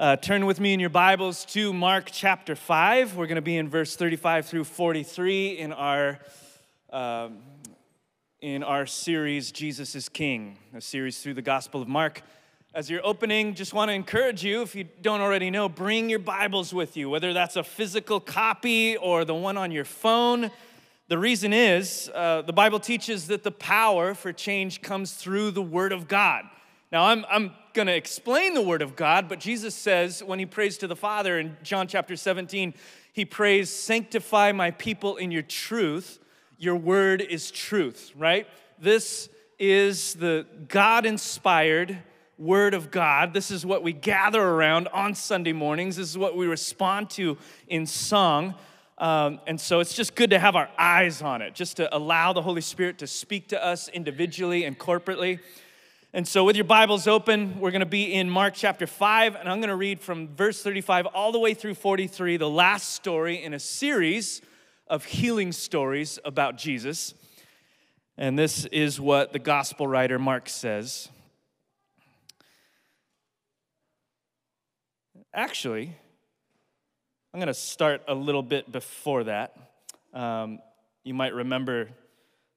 Uh, turn with me in your Bibles to Mark chapter 5. We're going to be in verse 35 through 43 in our, um, in our series, Jesus is King, a series through the Gospel of Mark. As you're opening, just want to encourage you, if you don't already know, bring your Bibles with you, whether that's a physical copy or the one on your phone. The reason is uh, the Bible teaches that the power for change comes through the Word of God. Now, I'm, I'm going to explain the Word of God, but Jesus says when he prays to the Father in John chapter 17, he prays, Sanctify my people in your truth. Your word is truth, right? This is the God inspired Word of God. This is what we gather around on Sunday mornings. This is what we respond to in song. Um, and so it's just good to have our eyes on it, just to allow the Holy Spirit to speak to us individually and corporately. And so, with your Bibles open, we're going to be in Mark chapter 5, and I'm going to read from verse 35 all the way through 43, the last story in a series of healing stories about Jesus. And this is what the gospel writer Mark says. Actually, I'm going to start a little bit before that. Um, you might remember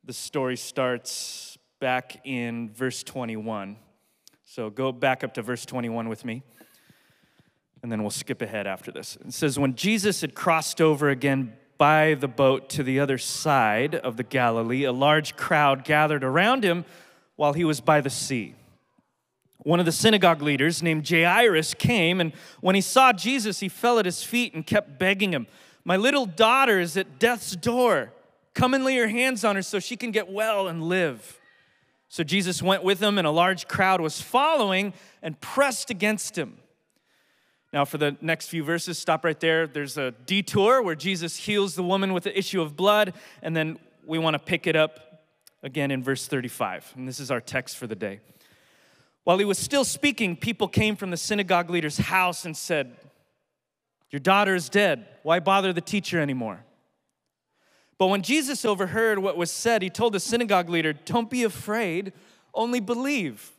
the story starts back in verse 21. So go back up to verse 21 with me, and then we'll skip ahead after this. It says, When Jesus had crossed over again by the boat to the other side of the Galilee, a large crowd gathered around him while he was by the sea. One of the synagogue leaders named Jairus came, and when he saw Jesus, he fell at his feet and kept begging him, My little daughter is at death's door. Come and lay your hands on her so she can get well and live. So Jesus went with them, and a large crowd was following and pressed against him. Now, for the next few verses, stop right there. There's a detour where Jesus heals the woman with the issue of blood, and then we want to pick it up again in verse 35. And this is our text for the day. While he was still speaking, people came from the synagogue leader's house and said, Your daughter is dead. Why bother the teacher anymore? But when Jesus overheard what was said, he told the synagogue leader, Don't be afraid, only believe.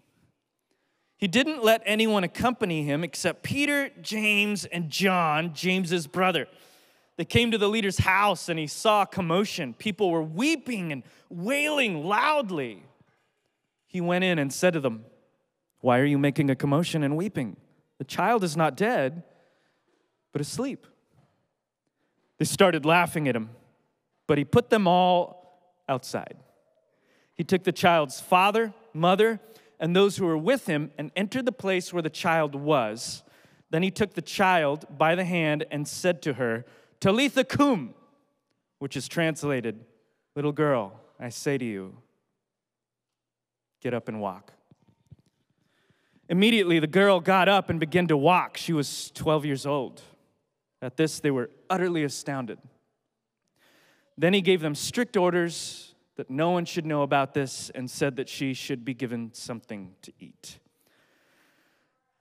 He didn't let anyone accompany him except Peter, James, and John, James's brother. They came to the leader's house and he saw commotion. People were weeping and wailing loudly. He went in and said to them, Why are you making a commotion and weeping? The child is not dead, but asleep. They started laughing at him but he put them all outside. He took the child's father, mother, and those who were with him and entered the place where the child was. Then he took the child by the hand and said to her, Talitha cum, which is translated, Little girl, I say to you, get up and walk. Immediately, the girl got up and began to walk. She was 12 years old. At this, they were utterly astounded. Then he gave them strict orders that no one should know about this and said that she should be given something to eat.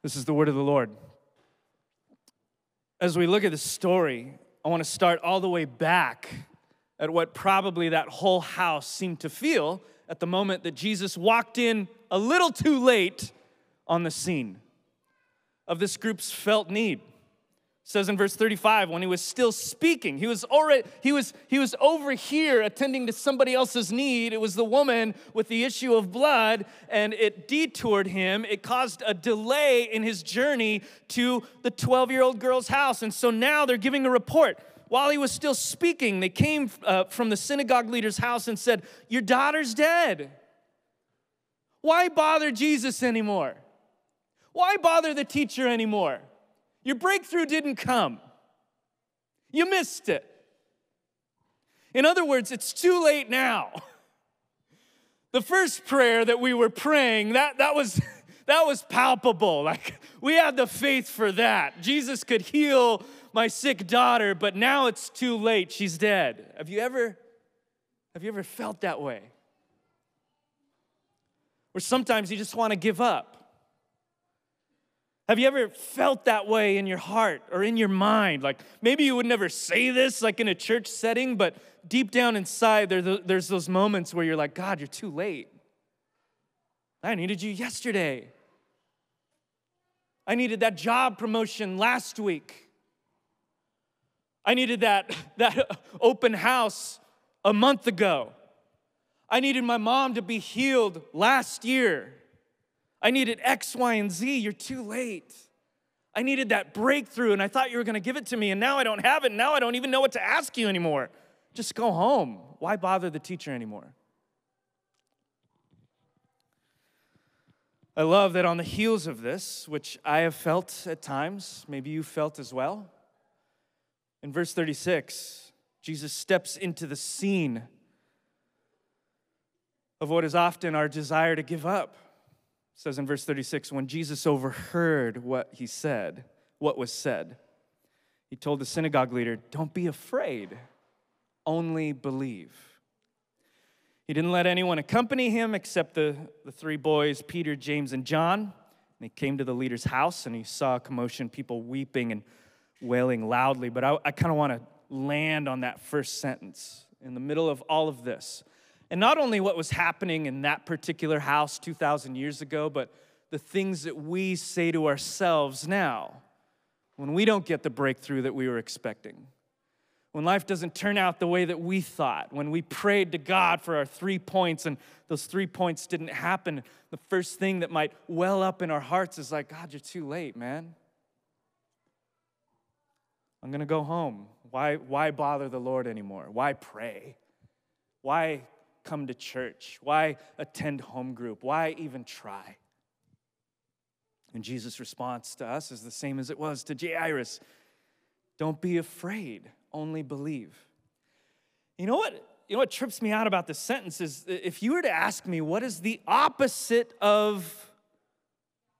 This is the word of the Lord. As we look at this story, I want to start all the way back at what probably that whole house seemed to feel at the moment that Jesus walked in a little too late on the scene of this group's felt need says in verse 35 when he was still speaking he was already he was he was over here attending to somebody else's need. It was the woman with the issue of blood and it detoured him. It caused a delay in his journey to the 12 year old girl's house. And so now they're giving a report. While he was still speaking they came uh, from the synagogue leader's house and said your daughter's dead. Why bother jesus anymore? Why bother the teacher anymore your breakthrough didn't come. You missed it. In other words, it's too late now. The first prayer that we were praying, that, that, was, that was palpable. Like we had the faith for that. Jesus could heal my sick daughter, but now it's too late. She's dead. Have you ever, have you ever felt that way? Or sometimes you just want to give up. Have you ever felt that way in your heart or in your mind? Like maybe you would never say this like in a church setting, but deep down inside, there's those moments where you're like, God, you're too late. I needed you yesterday. I needed that job promotion last week. I needed that, that open house a month ago. I needed my mom to be healed last year. I needed X, Y, and Z. You're too late. I needed that breakthrough, and I thought you were going to give it to me, and now I don't have it. Now I don't even know what to ask you anymore. Just go home. Why bother the teacher anymore? I love that on the heels of this, which I have felt at times, maybe you felt as well, in verse 36, Jesus steps into the scene of what is often our desire to give up. Says in verse 36 when Jesus overheard what he said, what was said, he told the synagogue leader, Don't be afraid, only believe. He didn't let anyone accompany him except the, the three boys, Peter, James, and John. And he came to the leader's house and he saw a commotion, people weeping and wailing loudly. But I, I kind of want to land on that first sentence in the middle of all of this. And not only what was happening in that particular house 2,000 years ago, but the things that we say to ourselves now when we don't get the breakthrough that we were expecting. When life doesn't turn out the way that we thought, when we prayed to God for our three points and those three points didn't happen, the first thing that might well up in our hearts is like, God, you're too late, man. I'm gonna go home. Why, why bother the Lord anymore? Why pray? Why come to church? Why attend home group? Why even try? And Jesus' response to us is the same as it was to Jairus Don't be afraid, only believe. You know what? You know what trips me out about this sentence is if you were to ask me what is the opposite of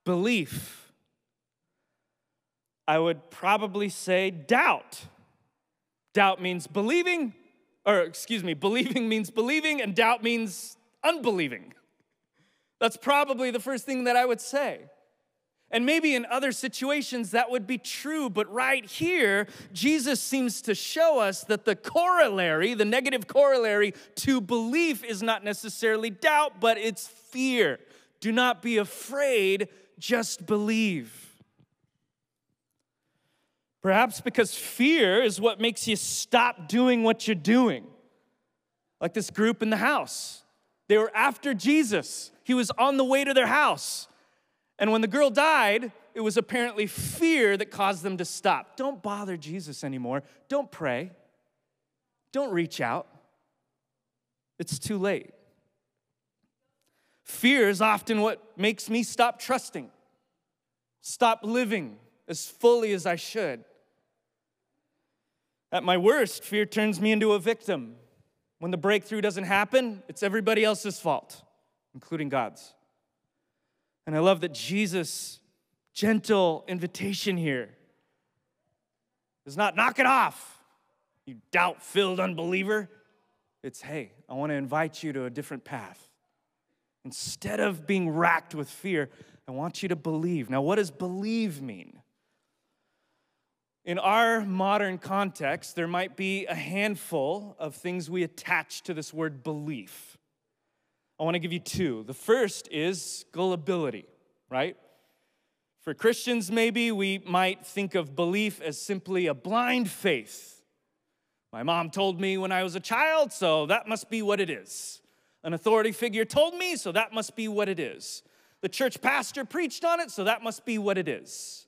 belief, I would probably say doubt. Doubt means believing, or excuse me, believing means believing, and doubt means unbelieving. That's probably the first thing that I would say. And maybe in other situations that would be true, but right here, Jesus seems to show us that the corollary, the negative corollary to belief is not necessarily doubt, but it's fear. Do not be afraid, just believe. Perhaps because fear is what makes you stop doing what you're doing. Like this group in the house. They were after Jesus, he was on the way to their house. And when the girl died, it was apparently fear that caused them to stop. Don't bother Jesus anymore. Don't pray. Don't reach out. It's too late. Fear is often what makes me stop trusting, stop living as fully as I should. At my worst, fear turns me into a victim. When the breakthrough doesn't happen, it's everybody else's fault, including God's. And I love that Jesus' gentle invitation here is not knock it off, you doubt filled unbeliever. It's hey, I want to invite you to a different path. Instead of being racked with fear, I want you to believe. Now, what does believe mean? In our modern context, there might be a handful of things we attach to this word belief. I want to give you two. The first is gullibility, right? For Christians, maybe we might think of belief as simply a blind faith. My mom told me when I was a child, so that must be what it is. An authority figure told me, so that must be what it is. The church pastor preached on it, so that must be what it is.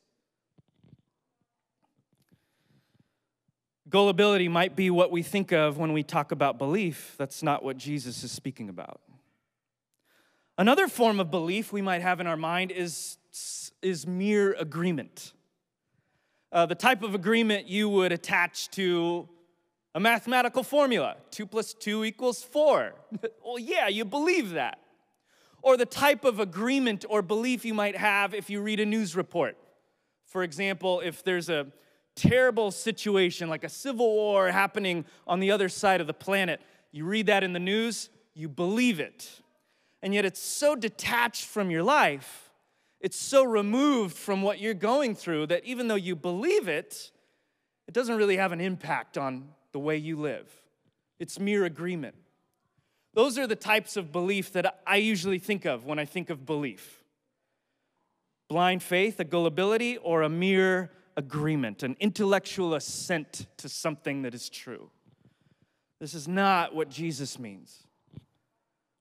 Gullibility might be what we think of when we talk about belief. That's not what Jesus is speaking about. Another form of belief we might have in our mind is, is mere agreement. Uh, the type of agreement you would attach to a mathematical formula two plus two equals four. well, yeah, you believe that. Or the type of agreement or belief you might have if you read a news report. For example, if there's a terrible situation, like a civil war happening on the other side of the planet. You read that in the news, you believe it. And yet it's so detached from your life, it's so removed from what you're going through that even though you believe it, it doesn't really have an impact on the way you live. It's mere agreement. Those are the types of belief that I usually think of when I think of belief. blind faith, a gullibility, or a mere agreement, an intellectual assent to something that is true. This is not what Jesus means.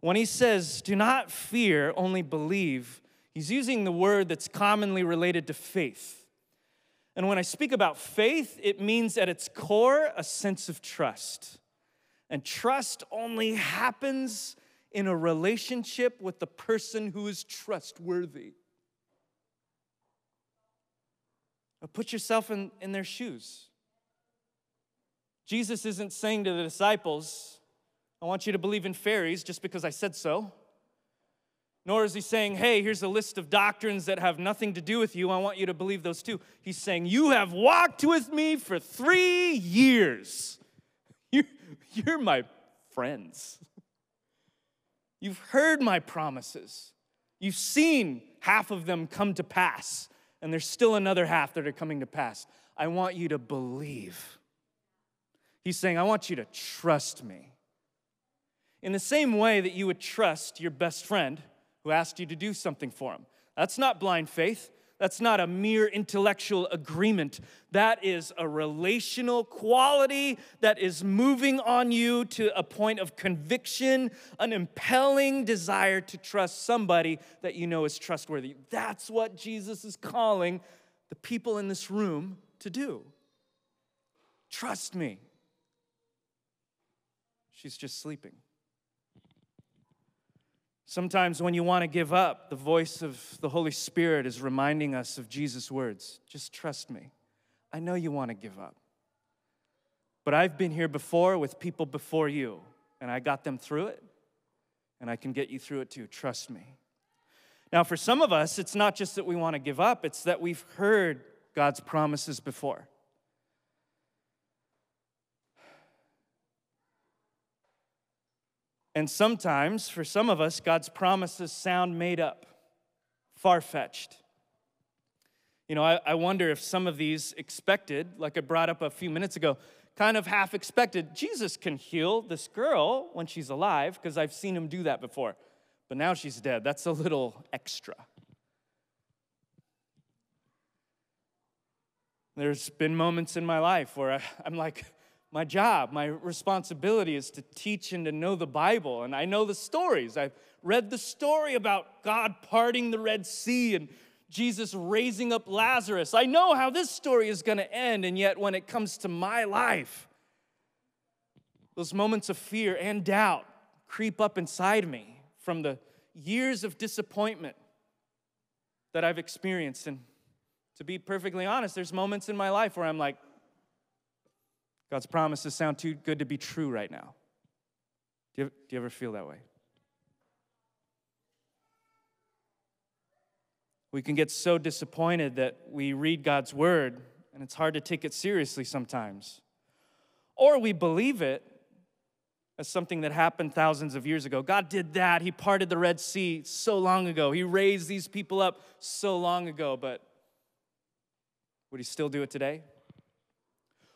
When he says, do not fear, only believe, he's using the word that's commonly related to faith. And when I speak about faith, it means at its core a sense of trust. And trust only happens in a relationship with the person who is trustworthy. Now put yourself in, in their shoes. Jesus isn't saying to the disciples, I want you to believe in fairies just because I said so. Nor is he saying, hey, here's a list of doctrines that have nothing to do with you. I want you to believe those too. He's saying, You have walked with me for three years. You're, you're my friends. You've heard my promises. You've seen half of them come to pass, and there's still another half that are coming to pass. I want you to believe. He's saying, I want you to trust me. In the same way that you would trust your best friend who asked you to do something for him. That's not blind faith. That's not a mere intellectual agreement. That is a relational quality that is moving on you to a point of conviction, an impelling desire to trust somebody that you know is trustworthy. That's what Jesus is calling the people in this room to do. Trust me. She's just sleeping. Sometimes, when you want to give up, the voice of the Holy Spirit is reminding us of Jesus' words just trust me. I know you want to give up. But I've been here before with people before you, and I got them through it, and I can get you through it too. Trust me. Now, for some of us, it's not just that we want to give up, it's that we've heard God's promises before. And sometimes, for some of us, God's promises sound made up, far fetched. You know, I, I, wonder if some of these expected, like I brought up a few minutes ago, kind of half expected. Jesus can heal this girl when she's alive, because I've seen him do that before. But now she's dead. That's a little extra. There's been moments in my life where I, I'm like, my job, my responsibility is to teach and to know the Bible. And I know the stories. I've read the story about God parting the Red Sea and Jesus raising up Lazarus. I know how this story is going to end. And yet, when it comes to my life, those moments of fear and doubt creep up inside me from the years of disappointment that I've experienced. And to be perfectly honest, there's moments in my life where I'm like, God's promises sound too good to be true right now. Do you, do you ever feel that way? We can get so disappointed that we read God's word and it's hard to take it seriously sometimes. Or we believe it as something that happened thousands of years ago. God did that. He parted the Red Sea so long ago. He raised these people up so long ago, but would He still do it today?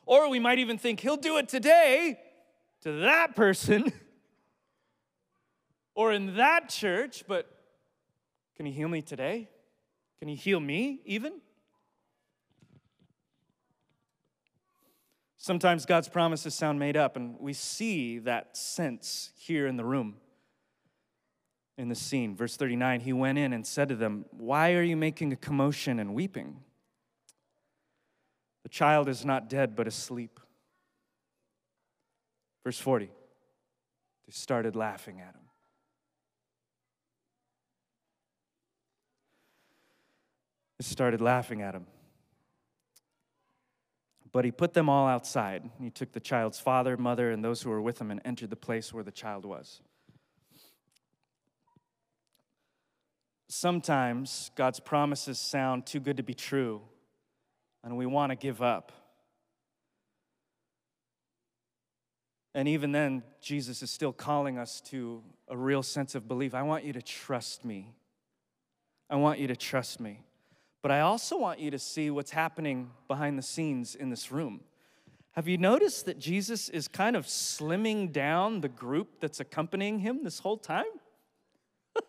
Or we might even think he'll do it today to that person or in that church, but can he heal me today? Can he heal me even? Sometimes God's promises sound made up, and we see that sense here in the room, in the scene. Verse 39 He went in and said to them, Why are you making a commotion and weeping? The child is not dead, but asleep. Verse 40 they started laughing at him. They started laughing at him. But he put them all outside. He took the child's father, mother, and those who were with him and entered the place where the child was. Sometimes God's promises sound too good to be true and we want to give up. And even then, Jesus is still calling us to a real sense of belief. I want you to trust me. I want you to trust me. But I also want you to see what's happening behind the scenes in this room. Have you noticed that Jesus is kind of slimming down the group that's accompanying him this whole time?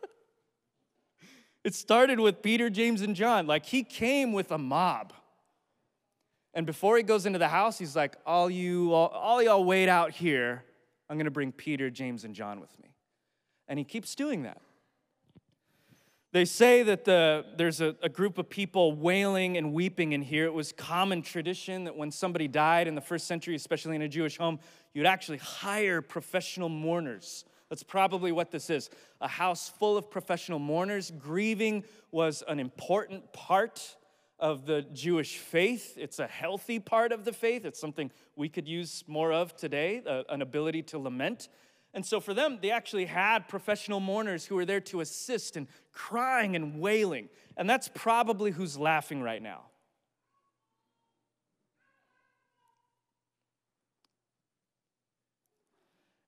It started with Peter, James, and John. Like he came with a mob. And before he goes into the house, he's like, all you all, all y'all wait out here. I'm to bring Peter, James, and John with me. And he keeps doing that. They say that the, there's a, a, group of people wailing and weeping in here. It was common tradition that when somebody died in the first century, especially in a Jewish home, you'd actually hire professional mourners. That's probably what this is a house full of professional mourners. Grieving was an important part of the Jewish faith. It's a healthy part of the faith. It's something we could use more of today, uh, an ability to lament. And so for them, they actually had professional mourners who were there to assist and crying and wailing. And that's probably who's laughing right now.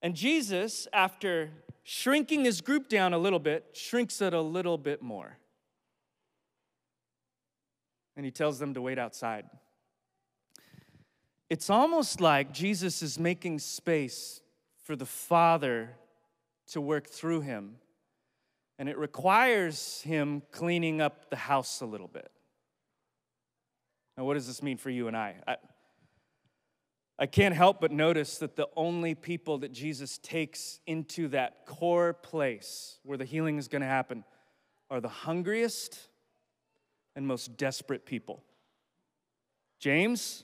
And Jesus, after shrinking his group down a little bit, shrinks it a little bit more. And he tells them to wait outside. It's almost like Jesus is making space for the Father to work through him. And it requires him cleaning up the house a little bit. Now, what does this mean for you and I? I, I can't help but notice that the only people that Jesus takes into that core place where the healing is going to happen are the hungriest and most desperate people. James,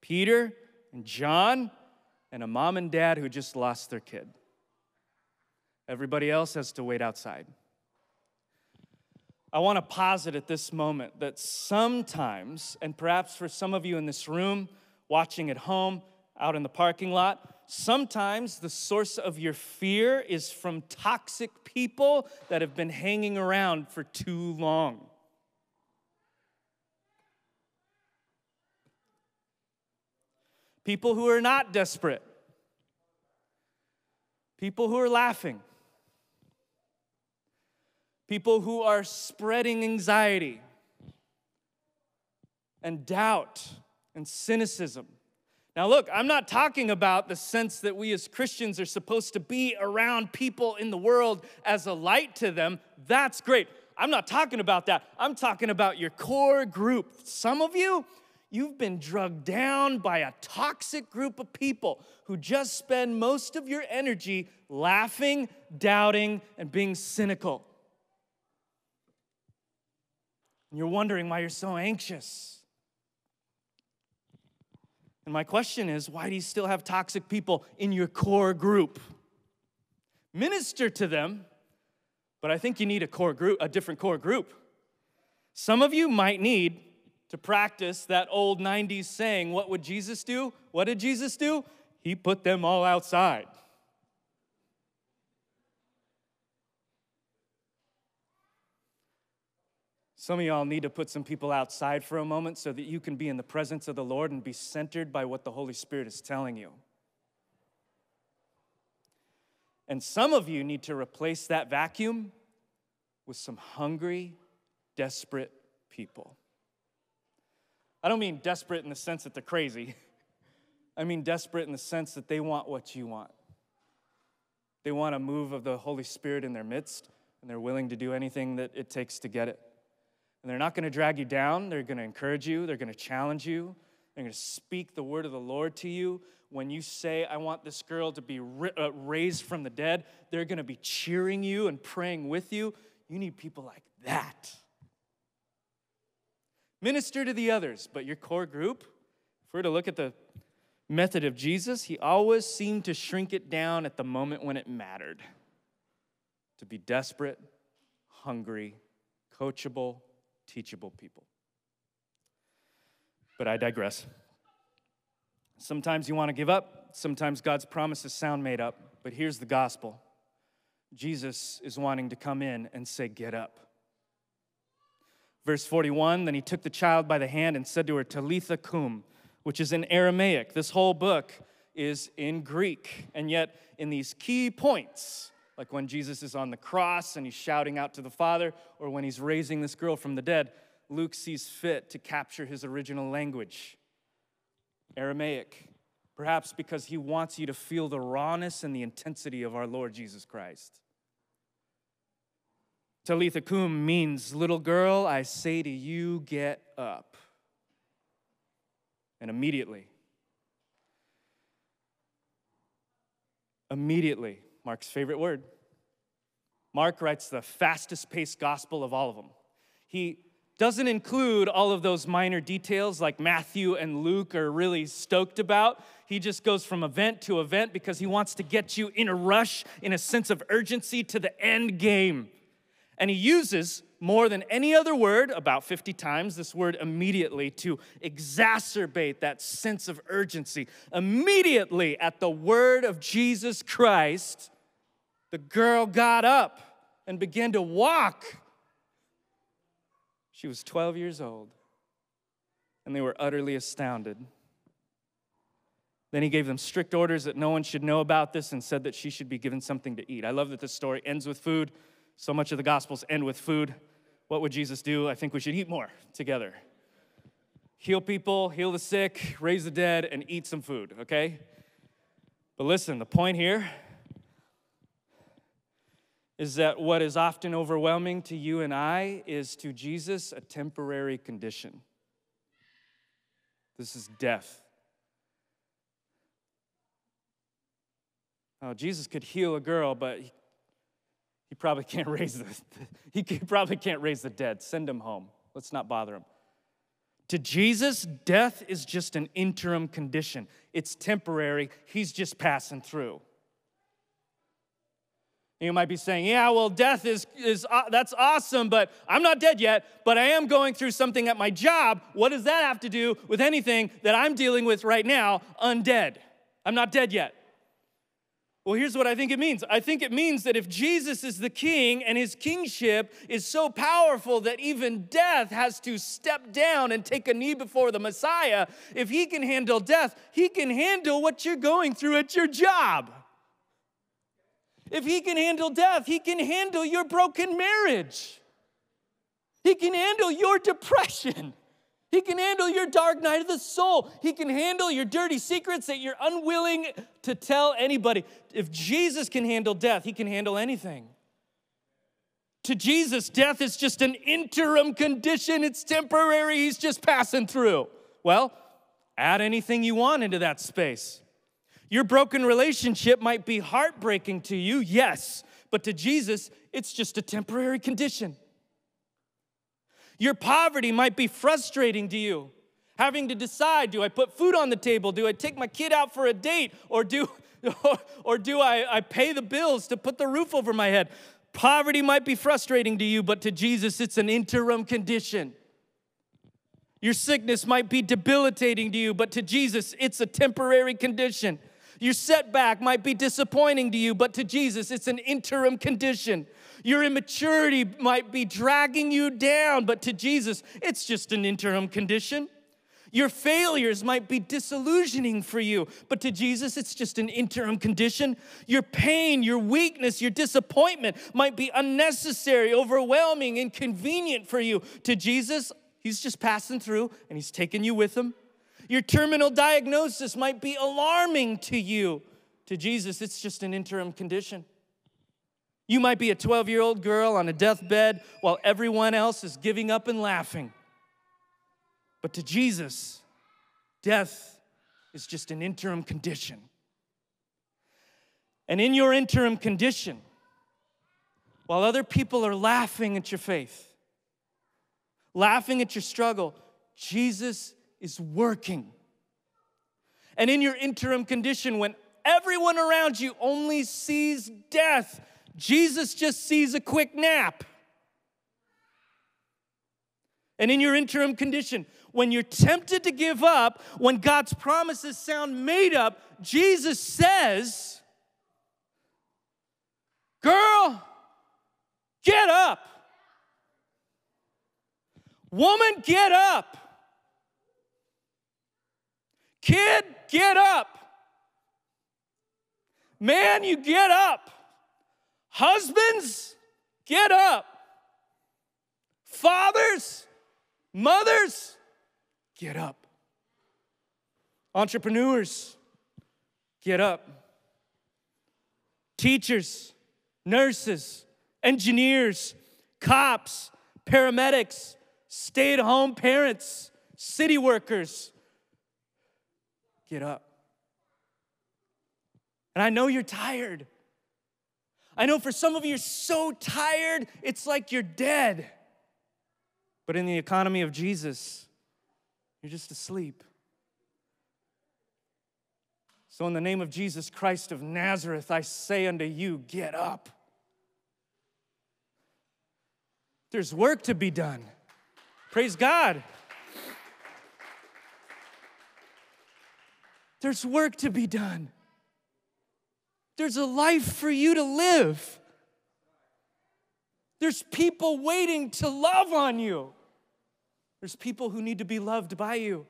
Peter, and John and a mom and dad who just lost their kid. Everybody else has to wait outside. I want to posit at this moment that sometimes, and perhaps for some of you in this room, watching at home, out in the parking lot, sometimes the source of your fear is from toxic people that have been hanging around for too long. People who are not desperate, people who are laughing, people who are spreading anxiety and doubt and cynicism. Now, look, I'm not talking about the sense that we as Christians are supposed to be around people in the world as a light to them. That's great. I'm not talking about that. I'm talking about your core group. Some of you, You've been drugged down by a toxic group of people who just spend most of your energy laughing, doubting, and being cynical. And you're wondering why you're so anxious. And my question is why do you still have toxic people in your core group? Minister to them, but I think you need a core group, a different core group. Some of you might need to practice that old 90s saying, What would Jesus do? What did Jesus do? He put them all outside. Some of y'all need to put some people outside for a moment so that you can be in the presence of the Lord and be centered by what the Holy Spirit is telling you. And some of you need to replace that vacuum with some hungry, desperate people. I don't mean desperate in the sense that they're crazy. I mean desperate in the sense that they want what you want. They want a move of the Holy Spirit in their midst, and they're willing to do anything that it takes to get it. And they're not going to drag you down, they're going to encourage you, they're going to challenge you, they're going to speak the word of the Lord to you. When you say, I want this girl to be uh, raised from the dead, they're going to be cheering you and praying with you. You need people like that. Minister to the others, but your core group, if we're to look at the method of Jesus, he always seemed to shrink it down at the moment when it mattered. To be desperate, hungry, coachable, teachable people. But I digress. Sometimes you want to give up, sometimes God's promises sound made up, but here's the gospel Jesus is wanting to come in and say, Get up. Verse 41 Then he took the child by the hand and said to her, Talitha cum, which is in Aramaic. This whole book is in Greek. And yet, in these key points, like when Jesus is on the cross and he's shouting out to the Father, or when he's raising this girl from the dead, Luke sees fit to capture his original language Aramaic, perhaps because he wants you to feel the rawness and the intensity of our Lord Jesus Christ. Talitha kum means, little girl, I say to you, get up. And immediately, immediately, Mark's favorite word. Mark writes the fastest paced gospel of all of them. He doesn't include all of those minor details like Matthew and Luke are really stoked about. He just goes from event to event because he wants to get you in a rush, in a sense of urgency to the end game. And he uses more than any other word, about 50 times, this word immediately to exacerbate that sense of urgency. Immediately at the word of Jesus Christ, the girl got up and began to walk. She was 12 years old, and they were utterly astounded. Then he gave them strict orders that no one should know about this and said that she should be given something to eat. I love that this story ends with food. So much of the Gospels end with food. What would Jesus do? I think we should eat more together. Heal people, heal the sick, raise the dead, and eat some food, okay? But listen, the point here is that what is often overwhelming to you and I is to Jesus a temporary condition. This is death. Oh, Jesus could heal a girl, but he, probably can't raise the he probably can't raise the dead. Send him home. Let's not bother him. To Jesus, death is just an interim condition. It's temporary. He's just passing through. You might be saying, yeah, well, death is, is uh, that's awesome, but I'm not dead yet, but I am going through something at my job. What does that have to do with anything that I'm dealing with right now, undead? I'm not dead yet. Well, here's what I think it means. I think it means that if Jesus is the king and his kingship is so powerful that even death has to step down and take a knee before the Messiah, if he can handle death, he can handle what you're going through at your job. If he can handle death, he can handle your broken marriage. He can handle your depression. He can handle your dark night of the soul. He can handle your dirty secrets that you're unwilling to tell anybody. If Jesus can handle death, he can handle anything. To Jesus, death is just an interim condition, it's temporary, he's just passing through. Well, add anything you want into that space. Your broken relationship might be heartbreaking to you, yes, but to Jesus, it's just a temporary condition. Your poverty might be frustrating to you, having to decide do I put food on the table? Do I take my kid out for a date? Or do, or do I, I pay the bills to put the roof over my head? Poverty might be frustrating to you, but to Jesus, it's an interim condition. Your sickness might be debilitating to you, but to Jesus, it's a temporary condition. Your setback might be disappointing to you, but to Jesus, it's an interim condition. Your immaturity might be dragging you down, but to Jesus, it's just an interim condition. Your failures might be disillusioning for you, but to Jesus, it's just an interim condition. Your pain, your weakness, your disappointment might be unnecessary, overwhelming, inconvenient for you. To Jesus, He's just passing through and He's taking you with Him. Your terminal diagnosis might be alarming to you. To Jesus, it's just an interim condition. You might be a 12 year old girl on a deathbed while everyone else is giving up and laughing. But to Jesus, death is just an interim condition. And in your interim condition, while other people are laughing at your faith, laughing at your struggle, Jesus is working. And in your interim condition, when everyone around you only sees death, Jesus just sees a quick nap. And in your interim condition, when you're tempted to give up, when God's promises sound made up, Jesus says, Girl, get up. Woman, get up. Kid, get up. Man, you get up. Husbands, get up. Fathers, mothers, get up. Entrepreneurs, get up. Teachers, nurses, engineers, cops, paramedics, stay at home parents, city workers. Get up. And I know you're tired. I know for some of you, you're so tired, it's like you're dead. But in the economy of Jesus, you're just asleep. So, in the name of Jesus Christ of Nazareth, I say unto you, get up. There's work to be done. Praise God. There's work to be done. There's a life for you to live. There's people waiting to love on you. There's people who need to be loved by you.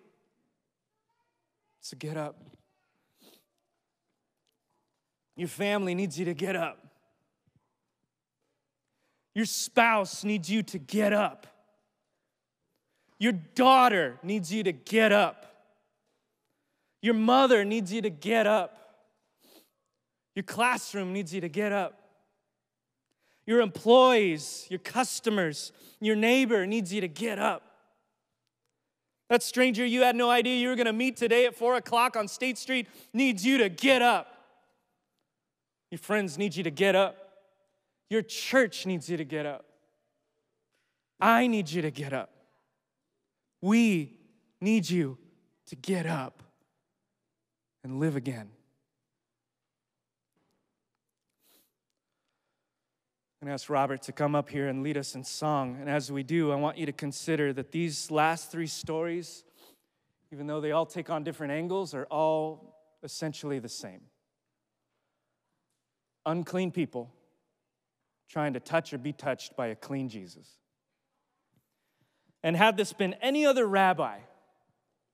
So get up. Your family needs you to get up. Your spouse needs you to get up. Your daughter needs you to get up. Your mother needs you to get up. Your classroom needs you to get up. Your employees, your customers, your neighbor needs you to get up. That stranger you had no idea you were going to meet today at 4 o'clock on State Street needs you to get up. Your friends need you to get up. Your church needs you to get up. I need you to get up. We need you to get up and live again. To ask Robert to come up here and lead us in song. And as we do, I want you to consider that these last three stories, even though they all take on different angles, are all essentially the same unclean people trying to touch or be touched by a clean Jesus. And had this been any other rabbi,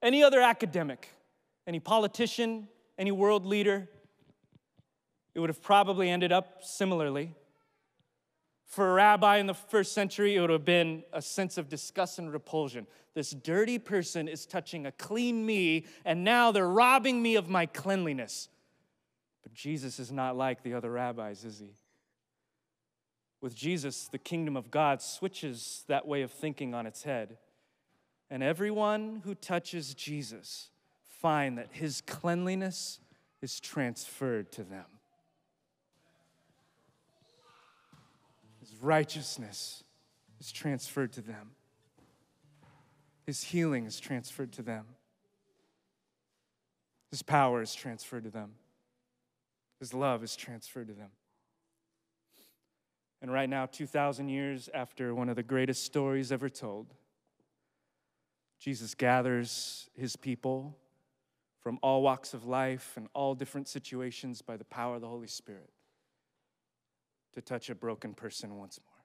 any other academic, any politician, any world leader, it would have probably ended up similarly. For a rabbi in the first century, it would have been a sense of disgust and repulsion. This dirty person is touching a clean me, and now they're robbing me of my cleanliness. But Jesus is not like the other rabbis, is he? With Jesus, the kingdom of God switches that way of thinking on its head. And everyone who touches Jesus find that his cleanliness is transferred to them. His righteousness is transferred to them. His healing is transferred to them. His power is transferred to them. His love is transferred to them. And right now, 2,000 years after one of the greatest stories ever told, Jesus gathers his people from all walks of life and all different situations by the power of the Holy Spirit to touch a broken person once more.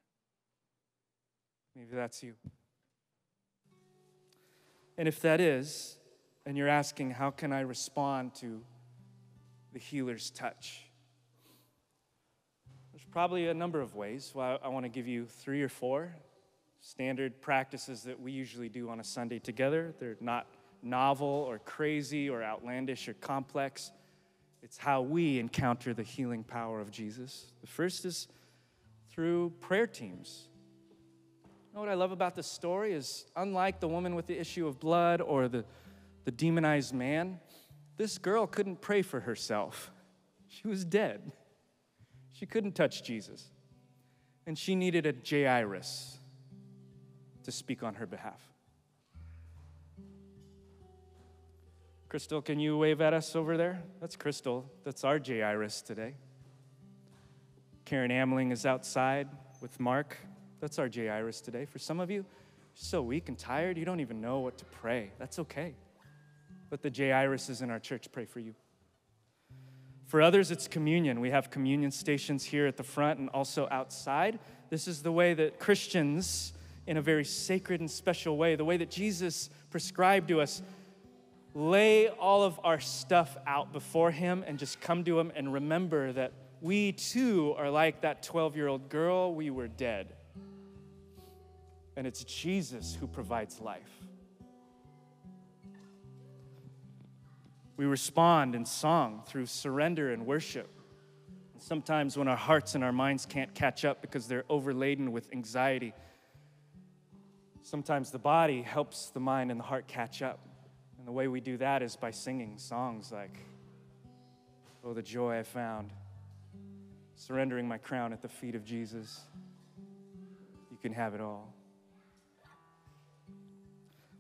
Maybe that's you. And if that is, and you're asking, how can I respond to the healer's touch? There's probably a number of ways. Well, I want to give you three or four standard practices that we usually do on a Sunday together. They're not novel or crazy or outlandish or complex. It's how we encounter the healing power of Jesus. The first is through prayer teams. You know what I love about this story is unlike the woman with the issue of blood or the, the demonized man, this girl couldn't pray for herself. She was dead. She couldn't touch Jesus. And she needed a Jairus to speak on her behalf. Crystal, can you wave at us over there? That's Crystal. That's our Jairus today. Karen Amling is outside with Mark. That's our Jairus today. For some of you, you're so weak and tired, you don't even know what to pray. That's okay. Let the J. Jairuses in our church pray for you. For others, it's communion. We have communion stations here at the front and also outside. This is the way that Christians, in a very sacred and special way, the way that Jesus prescribed to us, lay all of our stuff out before Him and just come to Him and remember that we too are like that 12 year old girl. We were dead. And it's Jesus who provides life. We respond in song through surrender and worship. Sometimes when our hearts and our minds can't catch up because they're overladen with anxiety, sometimes the body helps the mind and the heart catch up. And the way we do that is by singing songs like, Oh, the joy I found, surrendering my crown at the feet of Jesus. You can have it all.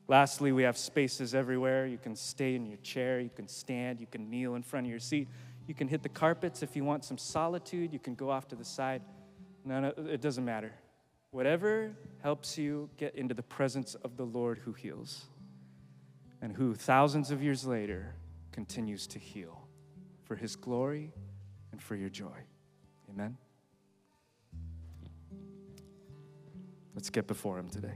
Lastly, we have spaces everywhere. You can stay in your chair, you can stand, you can kneel in front of your seat, you can hit the carpets if you want some solitude, you can go off to the side. No, no, it doesn't matter. Whatever helps you get into the presence of the Lord who heals and who thousands of years later continues to heal for his glory and for your joy. Amen. Let's get before him today.